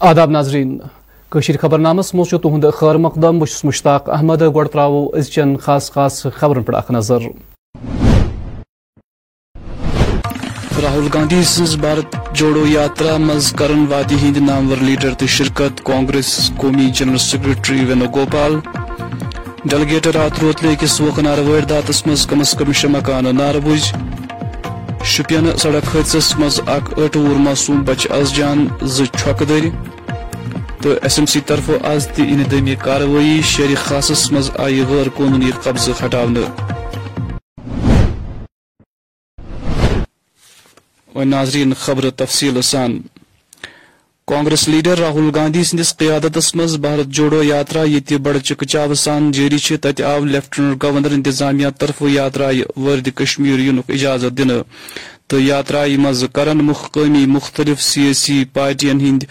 آداب ناظرین کشیر خبر نامس تہد خیر مقدم بس مشتاق احمد گو ترو از چین خاص خاص خبرن پہ اخ نظر راہل گاندھی سز بھارت جوڑو یاترا مز کرن وادی ہند نامور لیڈر تو شرکت کانگریس قومی جنرل سیکرٹری وینو گوپال روتلے کس داتس مز کم از کم مکان نار بج شوپینہ سڑک حدثس مقور معصوم بچہ از جان زر تو ایس ایم سی طرف آز تی اندمی کاروی شیری خاصس مز آئی غیر قونونی قبضہ ہٹا کانگریس لیڈر راہل گاندھی قیادت مز بھارت جوڑو یاترا یہ بڑ چکچاو سان جاری آو لیفٹنٹ گورنر انتظامیہ طرف یاترا ورد کشمیر انک اجازت دن تو یاترا مز کرن مقامی مختلف سیاسی پارٹین ہند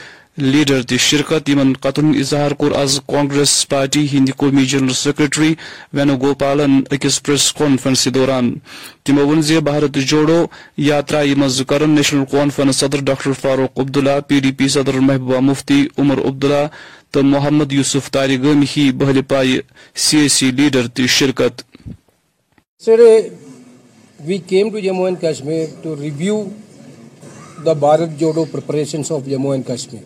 لیڈر شرکت یمن قطن اظہار کور از کانگریس پارٹی ہند قومی جنرل سیکرٹری وینو گوپالن اکس پریس کانفرنس دوران تمو زی بھارت جوڑو یاترا مز کر نیشنل کانفرنس صدر doctor Farooq Abdullah P D P صدر محبوبہ مفتی عمر عبداللہ تو محمد یوسف تاری ہی بہل پائ C A C leader preparations to Jammu and Kashmir.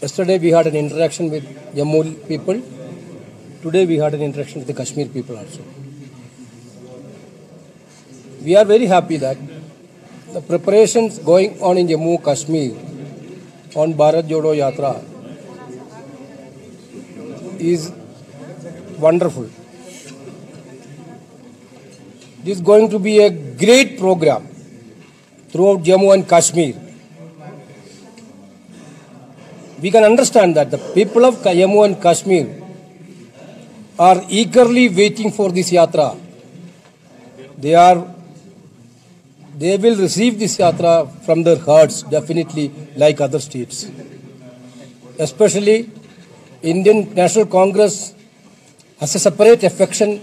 Yesterday we had an interaction with Jammu people. Today we had an interaction with the Kashmir people also. We are very happy that the preparations going on in Jammu Kashmir on Bharat Jodo Yatra is wonderful. This is going to be a great program throughout Jammu and Kashmir. We can understand that the people of Jammu and Kashmir are eagerly waiting for this yatra. They will receive this yatra from their hearts, definitely, like other states. Especially, Indian National Congress has a separate affection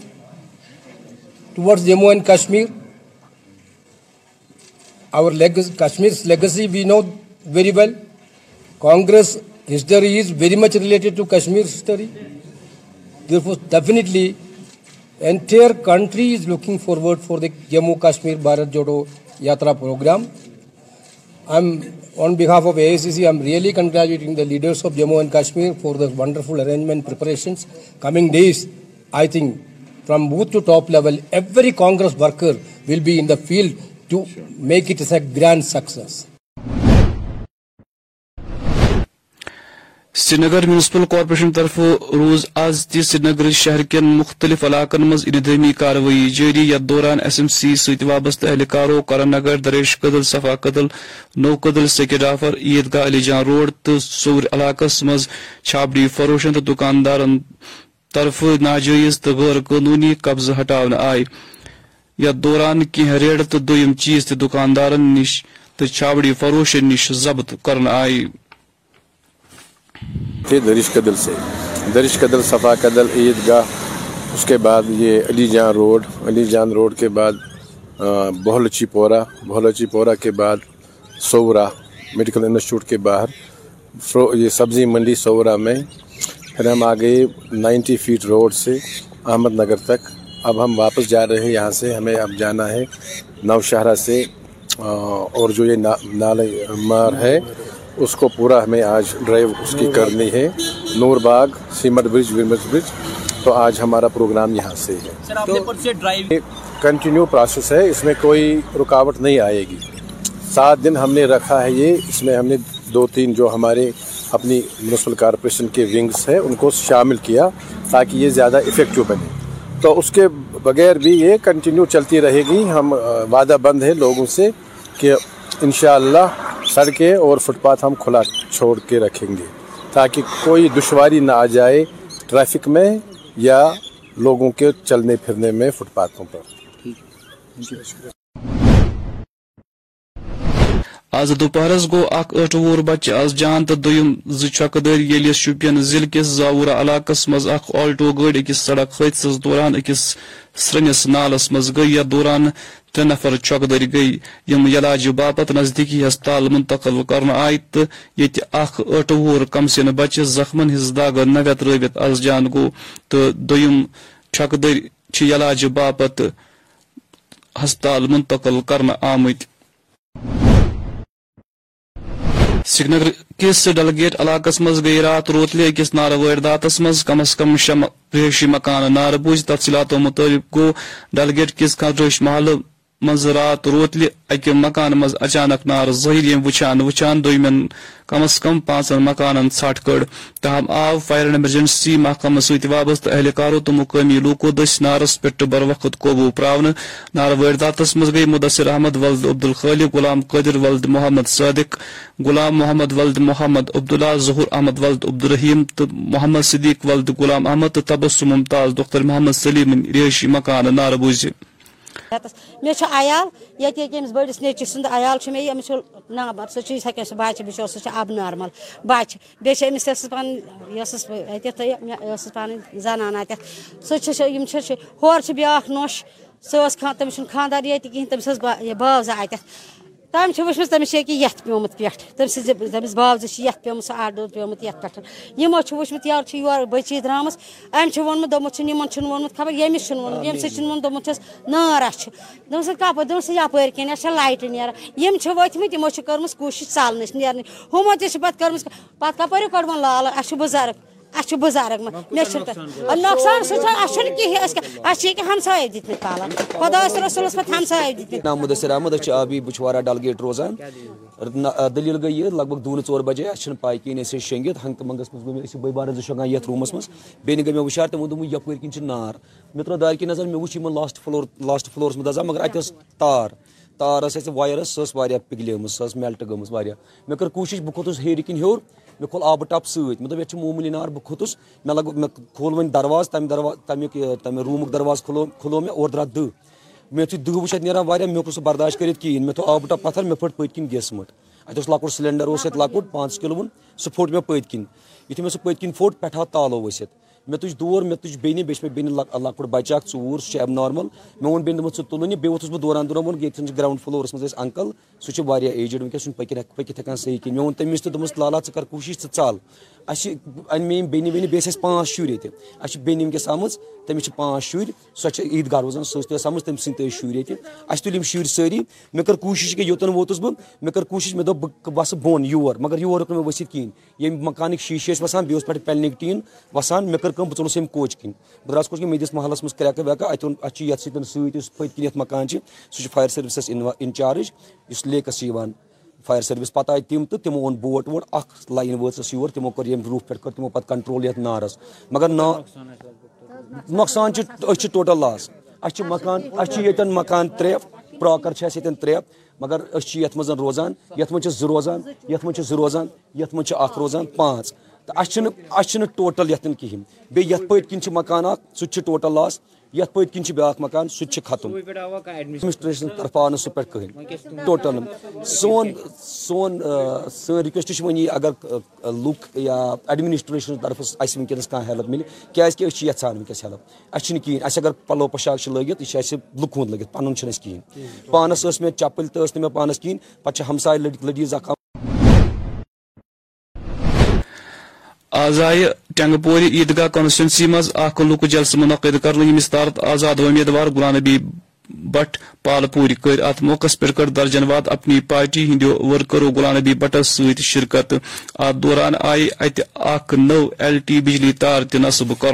towards Jammu and Kashmir. Kashmir's legacy we know very well. Congress history is very much related history this was definitely country is looking forward for the Jammu Kashmir Bharat Jodo Yatra program of A C C M really congratulating the leader of Jammu Kashmir for this wonderful arrangements coming days I think from booth to top level every Congress worker will be in the field to make it a grand success Srinagar corporation طرف روز آز تی سری نگر شہر مختلف علاقن مز اندمی کاروی جاری یتھ دوران ایس ایم سی ست وابستہ اہلکارو نگر دریش قدل صفا قدل نو قدل سیکڈ آفر عید گاہ علی جان روڈ تو سور علاقس چھابڑی فروشن تو دکاندارن طرف ناجائز تو غیر قانونی قبضہ ہٹا آئے دوران کی ریڑ تو دم چیز تہ دکاندارن نش تو چھابڑی فروشن نش ضبط آئے یہ درش کدل سے درش کدل صفا کدل عید گاہ اس کے بعد یہ علی جان روڈ علی جان روڈ کے بعد بہلچی پورا بہلچی پورا کے بعد سورا میڈیکل انسٹیٹیوٹ کے باہر یہ سبزی منڈی سورا میں پھر ہم آگئے نائنٹی فیٹ روڈ سے احمد نگر تک اب ہم واپس جا رہے ہیں یہاں سے ہمیں اب جانا ہے نوشہرہ سے اور جو یہ نالے مار ہے اس کو پورا ہمیں آج ڈرائیو اس کی کرنی ہے نور باغ سیمٹ برج برج تو آج ہمارا پروگرام یہاں سے ہے کنٹینیو پروسیس ہے اس میں کوئی رکاوٹ نہیں آئے گی سات دن ہم نے رکھا ہے یہ اس میں ہم نے دو تین جو ہمارے اپنی میونسپل کارپوریشن کے ونگس ہیں ان کو شامل کیا تاکہ یہ زیادہ افیکٹو بنے تو اس کے بغیر بھی یہ کنٹینیو چلتی رہے گی ہم وعدہ بند ہیں لوگوں سے کہ انشاءاللہ سڑکیں اور فٹ پاتھ ہم کھلا چھوڑ کے رکھیں گے تاکہ کوئی دشواری نہ آ جائے ٹریفک میں یا لوگوں کے چلنے پھرنے میں فٹ پاتھوں پر آز دوپہرس گو اھ ور بچہ آز جان تو دھکے در یہ شوپین ضلع کس زاورہ علاقس مز اھ آٹو گڑی اكس سڑك حد دوران اکس سرنس نالس مز گئی یتھ دوران ترے نفر چھكے در گئی علاج باپت نزدیکی ہسپتال منتقل كرنے آئی تو یقہ اخ اٹ ور کمسن بچہ زخمن ہز داغ نویت روبت آز جان گو تو دم چھکے در چلاج باپت ہسپتال منتقل كرنے آمت سری کس کس ڈلگیٹ علاقہ مز گئی رات روت لی اکس نار ودات مز کم از کم شہ رشی مکان نار بوجھ تفصیلاتوں مطابق گو ڈلگیٹ کس خان محل مز رات روتل اکہ مکان مز اچانک نار یم وچان وچان دویمن کم از کم پانچن مکانن ھٹ کڑ تاہم آو فائر ایمرجنسی محکمہ ست وابستہ اہلکارو تو مقامی لوکو دس نارس پہ بر وقت قبو پر نار واتس مز گئی مدثر احمد ولد عبدالخالق غلام قدر ولد محمد صادق غلام محمد ولد محمد عبداللہ ظہور احمد ولد عبدالرحیم تو محمد صدیق ولد غلام احمد تو تبس ممتاز دختر محمد سلیم ریشی مکانہ نار بوز عیال میا یہ بڑ نیچی سیاب سب بچہ بچور اب نارمل بچہ بیش پہ یہ پانی زنان ات سی ہم سے ہوا نوش ساوزہ اتنا تم تمس یت وی پوت پاوزی پیمنٹ سر آڈر پیمت یتھ یور بچی درامس ام ووت درام اوم خبر یہ ووت یمس وس نم کپ دن اچھا لائٹ ناجمت کرم کو چلن نیرن ترم پہ کپڑے واقع لالک بزرگ اچھ بزرگ نقصان سہ کہین ہمسائی دتمت پالان خدا رسولس پہ ہمسائی دتمت نام مدثر احمد آبی بچوارا ڈل گیٹ روزان دلیل گئی یہ لگ بھگ دون ٹور بجے اچھے پائی کہین اسے شنگت ہنگ تو منگس مجھ بے بارہ شنگان یتھ رومس مز بیٚیہِ گٔے مےٚ وٕچھار تِمو دوٚپ یَپٲرۍ کِنۍ چھِ نار مےٚ ترٛٲو دارِ کی نظر میں وٕچھ یِمن لاسٹ فلور لاسٹ فٕلورس منٛز دزان مگر اَتہِ ٲس تار تار ٲس اَسہِ وایَر ٲس سۄ ٲس میلٹ گٔمٕژ واریاہ مےٚ کٔر کوٗشِش بہٕ کھوٚتُس ہیٚرِ کِنۍ ہیوٚر مےٚ کھول آب چھِ مومولی نار بھا لگ واض تم درواز تمیک رومک درواز کھولو کھلو میرے او درا دہ میرے یو دہ مےٚ مارا موقع سر برداشت کریں مو آب پتھر مٹھ اوس گیس مٹ پانٛژھ سلینڈر سُہ پھوٚٹ پانچ کلو کِنۍ یُتھُے مےٚ سُہ پٔتۍ کِنۍ پھوٚٹ پھٹ آو تالو ؤسِتھ میرے تجھ دور ووٚن بیٚنہِ بیٹھ بچ سب نارمل بیٚیہِ تلن بہٕ دوران دوران گروڈ فلورس چھُنہٕ پٔکِتھ پٔکِتھ ہٮ۪کان صحیح لالا ژٕ کَر کوٗشِش ژٕ ژَل اچھے ییٚتہِ اَسہِ چھِ بیٚنہِ وٕنکیٚس آمٕژ اچھی چھِ پانٛژھ شُرۍ پانچ چھِ عیٖد گاہ روزان سٲری تم کٔر کوٗشِش کہِ تل شر سی مےٚ کٔر یوتن مےٚ دوٚپ بہٕ وَسہٕ بۄن یور مگر یور ہوں درٛاس کھین مکانک مےٚ دِژ بیس پہ پلنک ٹین وسان اوٚن کراس چھِ یَتھ سۭتۍ سۭتۍ یُس پٔتۍ کِنۍ یَتھ مکان سے اِنچارٕج یُس انچارج لیکس سے فایر سٔروِس پَتہٕ آیہِ تِم تہٕ تِمو اوٚن بوٹ ووٹ اکھ لاین وٲژ یور تِمو کٔر ییٚمہِ روٗف پٮ۪ٹھ کٔر تِمو پَتہٕ کَنٹرول یَتھ نارَس مگر نا نۄقصان چھِ أسۍ چھِ ٹوٹل لاس اَسہِ چھِ مکان اَسہِ چھِ ییٚتٮ۪ن مکان ترٛےٚ پراکر چھِ اَسہِ ییٚتٮ۪ن ترٛےٚ مگر أسۍ چھِ یَتھ منٛز روزان یَتھ منٛز چھِ زٕ روزان یَتھ منٛز چھِ زٕ روزان یَتھ منٛز چھِ اکھ روزان پانٛژھ تہٕ اَسہِ چھِنہٕ اَسہِ چھِنہٕ ٹوٹل یَتھ کِہینۍ بیٚیہِ یَتھ پٔتۍ کِنۍ چھِ مکان اکھ سُہ تہِ چھُ ٹوٹل لاس یت پت کن بیاکھ مکان سہ ختم ایڈمنسٹریشن طرف آو نا سہ پہ کہیں ٹوٹل سون سون سن رکویسٹ ونی اگر لوک یا ایڈمنسٹریشن طرف اہس ونکس کھانا ہیلپ مل کیاز کہ یژان ونکس ہیلپ اچھے کہین اس اگر پلو پوشاک لگت یہ اہس لکن ہند لگت پنس کہین پانس اس مے چپل تو اس نا پانس کہین پہ ہمسائے لڑکی لڑی زخم آز آزائ ٹینگ پوری عیدگاہ کانسٹیچنسی مز اخ لوک جلسہ منعقد کرنے یمس طارت آزاد امیدوار غلام نبی بٹ پال پوری کر ات موقع پر درجن واد اپنی پارٹی ہندو ورکرو غلام نبی بٹس ست شرکت ات دوران ات اخ نو ایل ٹی بجلی تار تہ نصب كور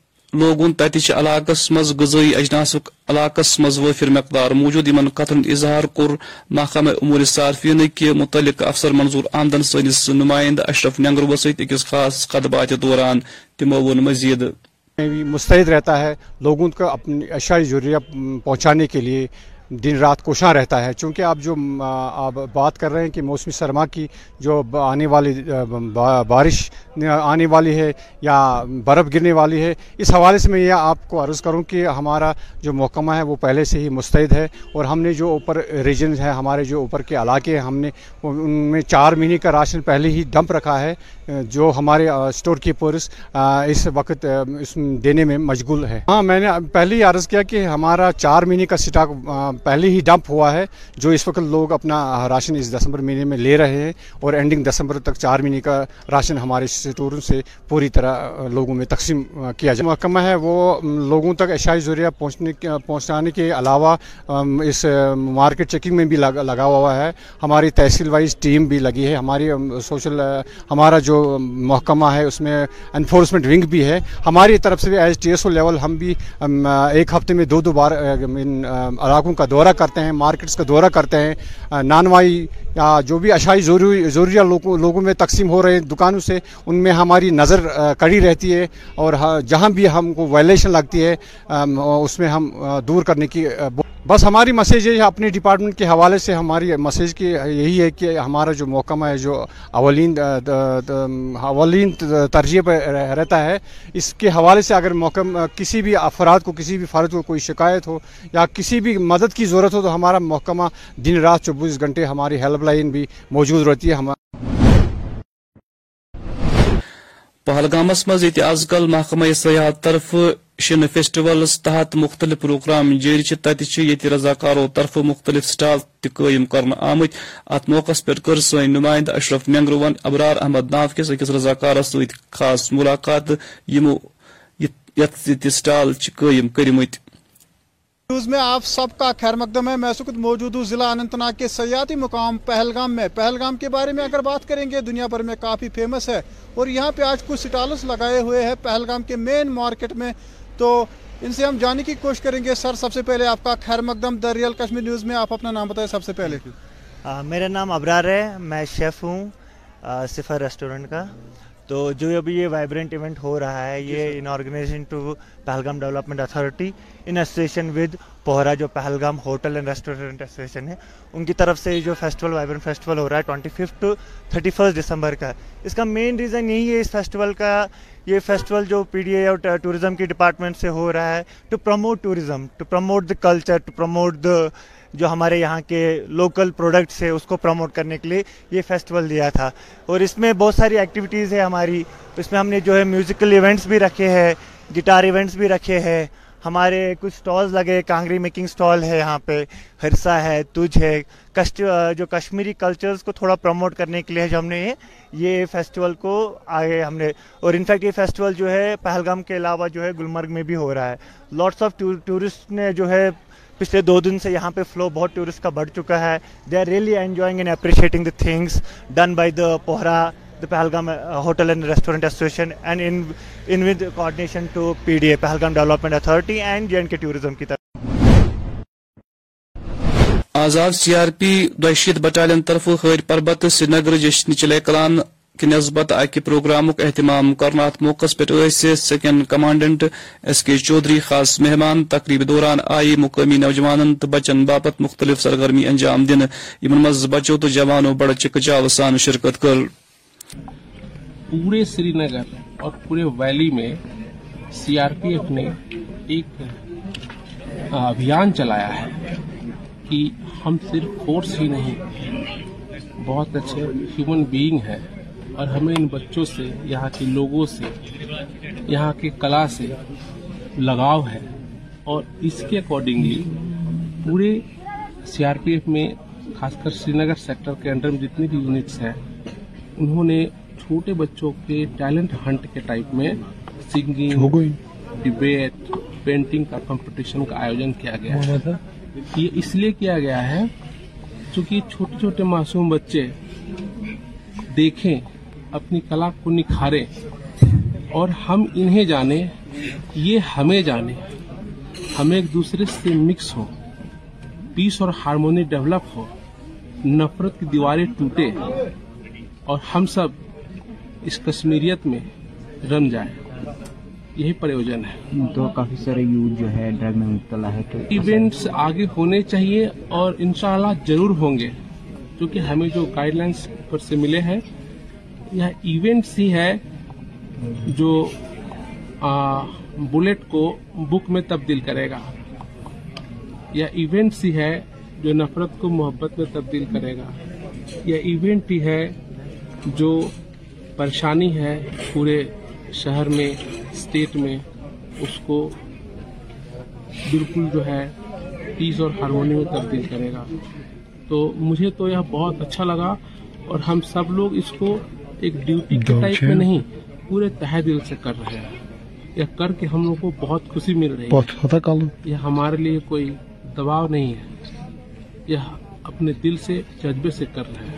لوگوں تتچ علاقہ غذائی اجناسک مز وفر مقدار موجود اظہار کور محکمہ امور صارفین کے متعلق افسر منظور آمدن سنس نمائندہ اشرف نگرو سکس خاص خطبات دوران تمو ون مزید مستعد رہتا ہے لوگوں کا اپنی اشیاء ضروریہ پہنچانے کے لیے دن رات کوشاں رہتا ہے چونکہ آپ جو بات کر رہے ہیں کہ موسمی سرما کی جو آنے والی بارش آنے والی ہے یا برف گرنے والی ہے اس حوالے سے میں یہ آپ کو عرض کروں کہ ہمارا جو محکمہ ہے وہ پہلے سے ہی مستعد ہے اور ہم نے جو اوپر ریجنز ہیں ہمارے جو اوپر کے علاقے ہیں ہم نے ان میں چار مہینے کا راشن پہلے ہی ڈمپ رکھا ہے جو ہمارے اسٹور کیپرس اس وقت اس دینے میں مشغول ہے ہاں میں نے پہلے ہی عرض کیا کہ ہمارا چار مہینے کا اسٹاک پہلے ہی ڈمپ ہوا ہے جو اس وقت لوگ اپنا راشن اس دسمبر مہینے میں لے رہے ہیں اور اینڈنگ دسمبر تک چار مہینے کا راشن ہمارے ٹور سے پوری طرح لوگوں میں تقسیم کیا جائے محکمہ ہے وہ لوگوں تک اشائی ذریعہ پہنچانے کے علاوہ اس مارکیٹ چیکنگ میں بھی لگا ہوا ہے ہماری تحصیل وائز ٹیم بھی لگی ہے ہماری سوشل ہمارا جو محکمہ ہے اس میں انفورسمنٹ ونگ بھی ہے ہماری طرف سے بھی S T S O level ہم بھی ایک ہفتے میں دو دو بار ان علاقوں کا دورہ کرتے ہیں مارکیٹس کا دورہ کرتے ہیں نانوائی جو بھی اشائی ضروری لوگوں لوگوں میں تقسیم ہو رہے ہیں دکانوں سے ان میں ہماری نظر کڑی رہتی ہے اور ہاں، جہاں بھی ہم کو وائلیشن لگتی ہے اس میں ہم دور کرنے کی بہت بس ہماری مسیج یہ ہے اپنی ڈپارٹمنٹ کے حوالے سے ہماری مسیج کی یہی ہے کہ ہمارا جو محکمہ ہے جو اولین اولین ترجیح پہ رہتا ہے اس کے حوالے سے اگر محکمہ کسی بھی افراد کو کسی بھی فرد کو کوئی شکایت ہو یا کسی بھی مدد کی ضرورت ہو تو ہمارا محکمہ دن رات چوبیس گھنٹے ہماری ہیلپ لائن بھی موجود رہتی ہے ہمارا پہلگامس یہ آز کل محکمہ سیاحت طرف شن فیسٹولس تحت مختلف پروگرام جاری رضاکاروں طرف مختلف سٹال تیم کر آمت ات موقع پہ کر سی نمائند اشرف نینگرو ون ابرار احمد ناو کس اکس رضاکارس ست خاص ملاقات سٹال قائم کرمت نیوز میں آپ سب کا خیر مقدم ہے میں سکت موجود ہوں ضلع اننت ناگ کے سیاحتی مقام پہلگام میں پہلگام کے بارے میں اگر بات کریں گے دنیا بھر میں کافی فیمس ہے اور یہاں پہ آج کچھ سٹالس لگائے ہوئے ہیں پہلگام کے مین مارکیٹ میں تو ان سے ہم جانے کی کوشش کریں گے سر سب سے پہلے آپ کا خیر مقدم در ریئل کشمیر نیوز میں آپ اپنا نام بتائیں سب سے پہلے میرا نام ابرار ہے میں شیف ہوں صفر ریسٹورنٹ کا تو جو ابھی یہ وائبرنٹ ایونٹ ہو رہا ہے جی یہ in organization to Pahalgam development authority in association with Pohra جو Pahalgam hotel and restaurant association ہے ان کی طرف سے جو فیسٹیول وائبرنٹ فیسٹیول ہو رہا ہے twenty fifth to thirty first December کا اس کا مین ریزن یہی ہے اس فیسٹیول کا یہ فیسٹیول جو پی ڈی اے اور ٹوریزم کی ڈپارٹمنٹ سے ہو رہا ہے to promote tourism to promote the culture to promote the جو ہمارے یہاں کے لوکل پروڈکٹس ہے اس کو پروموٹ کرنے کے لیے یہ فیسٹیول دیا تھا اور اس میں بہت ساری ایکٹیویٹیز ہے ہماری اس میں ہم نے جو ہے میوزیکل ایونٹس بھی رکھے ہیں گٹار ایونٹس بھی رکھے ہیں ہمارے کچھ سٹالز لگے کانگری میکنگ سٹال ہے یہاں پہ ہرسا ہے تجھ ہے کسٹ جو کشمیری کلچرز کو تھوڑا پروموٹ کرنے کے لیے جو ہم نے یہ فیسٹیول کو آئے ہم نے اور انفیکٹ یہ فیسٹیول جو ہے پہلگام کے علاوہ جو ہے گلمرگ میں بھی ہو رہا ہے لاٹس آف ٹورسٹ نے جو ہے پچھلے دو دن سے یہاں پہ فلو بہت ٹورسٹ کا بڑھ چکا ہے they are really enjoying and appreciating the things done by the Pohra the Pahalgam hotel and restaurant association and in in with coordination to P D A Pahalgam development authority and J and K tourism کی طرف آزاد سی R پی دہشت battalion طرف ہر پربت سری نگر جشن چلے کلان کہ نسبت اکہ پروگرام اہتمام کرنا موقع پہ سیکنڈ کمانڈنٹ ایس کے چودھری خاص مہمان تقریب دوران آئی مقامی نوجوان مختلف سرگرمی انجام دن مز بچوں تو جوانوں بڑے چکچاؤ سان شرکت کر پورے سری نگر اور پورے ویلی میں سی آر پی ایف نے ایک ابھیان چلایا ہے کہ ہم صرف فورس ہی نہیں بہت اچھے ہیومن بینگ ہیں اور ہمیں ان بچوں سے یہاں کے لوگوں سے یہاں کے کلا سے لگاؤ ہے اور اس کے اکارڈنگلی پورے سی آر پی ایف میں خاص کر سری نگر سیکٹر کے انڈر میں جتنے بھی یونٹس ہیں انہوں نے چھوٹے بچوں کے ٹیلنٹ ہنٹ کے ٹائپ میں سنگنگ ڈبیٹ پینٹنگ کا کمپٹیشن کا آیوجن کیا گیا ہے یہ اس لیے کیا گیا ہے چونکہ چھوٹے چھوٹے معصوم بچے دیکھیں اپنی کلا کو نکھارے اور ہم انہیں جانے یہ ہمیں جانے ہم ایک دوسرے سے مکس ہو پیس اور ہارمونی ڈیولپ ہو نفرت کی دیواریں ٹوٹے اور ہم سب اس کشمیریت میں رن جائے یہی پریوجن ہے تو کافی سارے جو ہے ہے ڈرگ میں ایونٹس آگے ہونے چاہیے اور انشاءاللہ ضرور ہوں گے کیونکہ ہمیں جو گائیڈ لائنس پر سے ملے ہیں یہ ایونٹس ہی ہے جو بلیٹ کو بک میں تبدیل کرے گا یہ ایونٹس ہی ہے جو نفرت کو محبت میں تبدیل کرے گا یا ایونٹ ہی ہے جو پریشانی ہے پورے شہر میں اسٹیٹ میں اس کو بالکل جو ہے پیس اور ہارمونی میں تبدیل کرے گا تو مجھے تو یہ بہت اچھا لگا اور ہم سب لوگ اس کو ایک ڈیوٹی کے ٹائپ میں نہیں پورے تہ دل سے کر رہے ہیں یہ کر کے ہم لوگ کو بہت خوشی مل رہی ہے یہ ہمارے لیے کوئی دباؤ نہیں ہے یہ اپنے دل سے جذبے سے کر رہے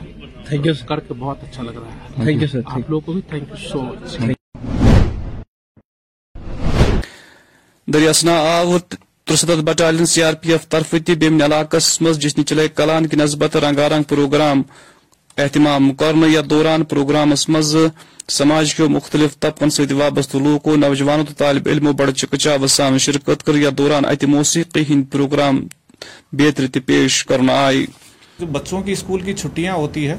ہیں کر کے بہت اچھا لگ رہا ہے آپ کو بھی so much دریاسنا battalion C R P F ترفی بن علاقہ مز جس چلے کلان کی نسبت رنگارنگ پروگرام اہتمام یا دوران پروگرامس مز سماج کے مختلف طبقن سے وابستہ لوکو نوجوانوں تو طالب علم و بڑے چکچا شرکت کر یا دوران ات موسیقی ہند پروگرام بیتر ریتی پیش کرنا آئی بچوں کی اسکول کی چھٹیاں ہوتی ہے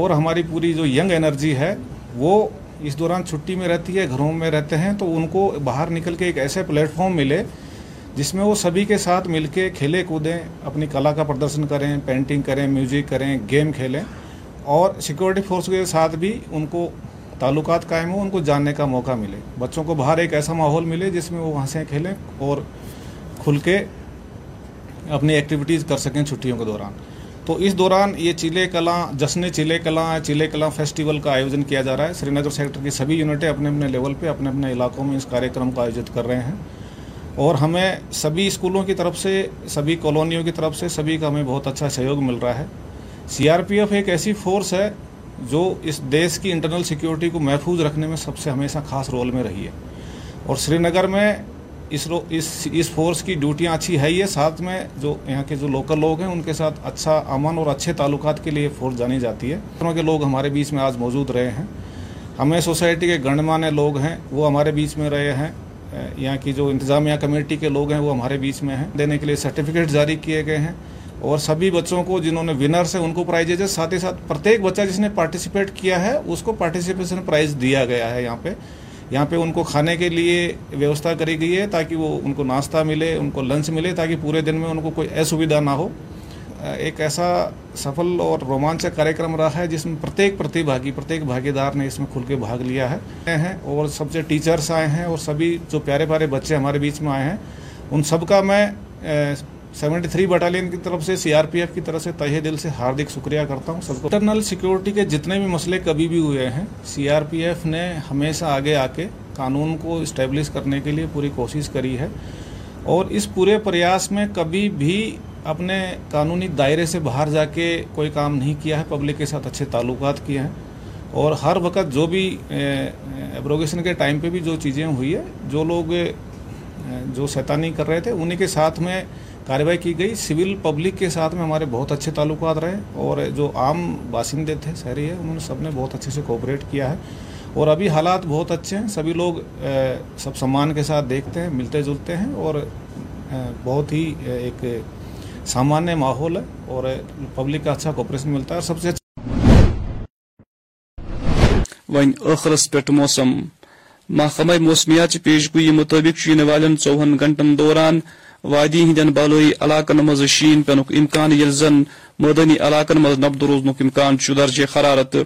اور ہماری پوری جو ینگ انرجی ہے وہ اس دوران چھٹی میں رہتی ہے گھروں میں رہتے ہیں تو ان کو باہر نکل کے ایک ایسے پلیٹ فارم ملے جس میں وہ سبھی کے ساتھ مل کے کھیلے کودیں اپنی کلا کا پردرشن کریں پینٹنگ کریں میوزک کریں گیم کھیلیں اور سیکورٹی فورس کے ساتھ بھی ان کو تعلقات قائم ہوں ان کو جاننے کا موقع ملے بچوں کو باہر ایک ایسا ماحول ملے جس میں وہ وہاں سے کھیلیں اور کھل کے اپنی ایکٹیویٹیز کر سکیں چھٹیوں کے دوران تو اس دوران یہ چیلے کلاں جشن چیلے کلاں چیلے کلاں فیسٹیول کا آیوجن کیا جا رہا ہے سری نگر سیکٹر کی سبھی یونٹیں اپنے اپنے لیول پہ اپنے اپنے علاقوں میں اس کاریہ کا آیوجت کر رہے ہیں اور ہمیں سبھی اسکولوں کی طرف سے سبھی کالونیوں کی طرف سے سبھی کا ہمیں بہت اچھا سہیوگ مل رہا ہے سی آر پی ایف ایک ایسی فورس ہے جو اس دیش کی انٹرنل سیکیورٹی کو محفوظ رکھنے میں سب سے ہمیشہ خاص رول میں رہی ہے اور سری نگر میں اسرو اس اس فورس کی ڈیوٹیاں اچھی ہے یہ ساتھ میں جو یہاں کے جو لوکل لوگ ہیں ان کے ساتھ اچھا امن اور اچھے تعلقات کے لیے فورس جانی جاتی ہے دروں کے لوگ ہمارے بیچ میں آج موجود رہے ہیں ہمیں سوسائٹی کے گنمان لوگ ہیں وہ ہمارے بیچ میں رہے ہیں یہاں کی جو انتظامیہ کمیٹی کے لوگ ہیں وہ ہمارے بیچ میں ہیں دینے کے لیے سرٹیفکیٹ جاری کیے گئے ہیں اور سبھی بچوں کو جنہوں نے ونرس ہیں ان کو پرائزیز ہے ساتھ ہی ساتھ پرتیک بچہ جس نے پارٹیسپیٹ کیا ہے اس کو پارٹیسپیشن پرائز دیا گیا ہے یہاں پہ یہاں پہ ان کو کھانے کے لیے ویوستھا کری گئی ہے تاکہ وہ ان کو ناشتہ ملے ان کو لنچ ملے تاکہ پورے دن میں ان کو کوئی اسویدھا نہ ہو ایک ایسا سفل اور رومانچک کاریہ رہا ہے جس میں پرتیک پرتیبھاگی پرتیک بھاگی دار نے اس میں کھل کے بھاگ لیا ہے اور سب سے ٹیچرس آئے ہیں اور سبھی جو پیارے پیارے بچے ہمارے بیچ میں آئے ہیں ان سب کا میں سیونٹی تھری بٹالین کی طرف سے سی آر پی ایف کی طرف سے تہے دل سے ہاردک شکریہ کرتا ہوں سب کو انٹرنل سیکیورٹی کے جتنے بھی مسئلے کبھی بھی ہوئے ہیں سی آر پی ایف نے ہمیشہ آگے آ کے قانون کو اسٹیبلش کرنے کے لیے پوری کوشش کری ہے اور اس پورے پریاس میں کبھی بھی اپنے قانونی دائرے سے باہر جا کے کوئی کام نہیں کیا ہے پبلک کے ساتھ اچھے تعلقات کیے ہیں اور ہر وقت جو بھی ایبروگیشن کے ٹائم پہ بھی جو چیزیں ہوئی ہے جو لوگ جو سیتانی کر رہے تھے انہیں کے ساتھ میں کاروائی کی گئی سول پبلک کے ساتھ میں ہمارے بہت اچھے تعلقات رہے اور جو عام تھے شہری ہیں انہوں نے سب نے بہت اچھے سے کوپریٹ کیا ہے اور ابھی حالات بہت اچھے ہیں سبھی لوگ سب سمان کے ساتھ دیکھتے ہیں ملتے جلتے ہیں اور بہت ہی ایک سامانیہ ماحول ہے اور پبلک کا اچھا کوپریشن ملتا ہے اور سب سے اچھا موسم محکمہ موسمیات پیش پیشگوئی مطابق چوہن گھنٹن دوران وادی ہندین بالی علاقن مز شین پینک امکان یل زن مدنی علاقن مز نبد روزنک امکان درجہ حرارت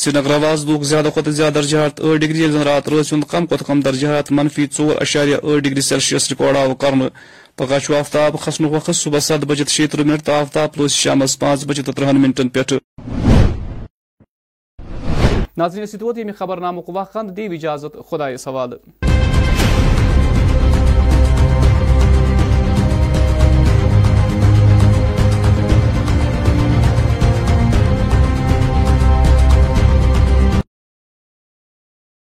سری نگر زیادہ زیادہ کھت درجہ ڈگری زن رات رات ہند کم کھت کم درجہ حرارت منفی ٹور اشاریہ یٹھ ڈگری سیلسیس ریکارڈ آو کر پگہ آفتاب کھسن وقت صبح ست بجے شیترہ منٹ تو آفتاب روز شام پانچ بجے تو ترہن منٹن پہ ناظرین خبر نامک وقت اجازت سوال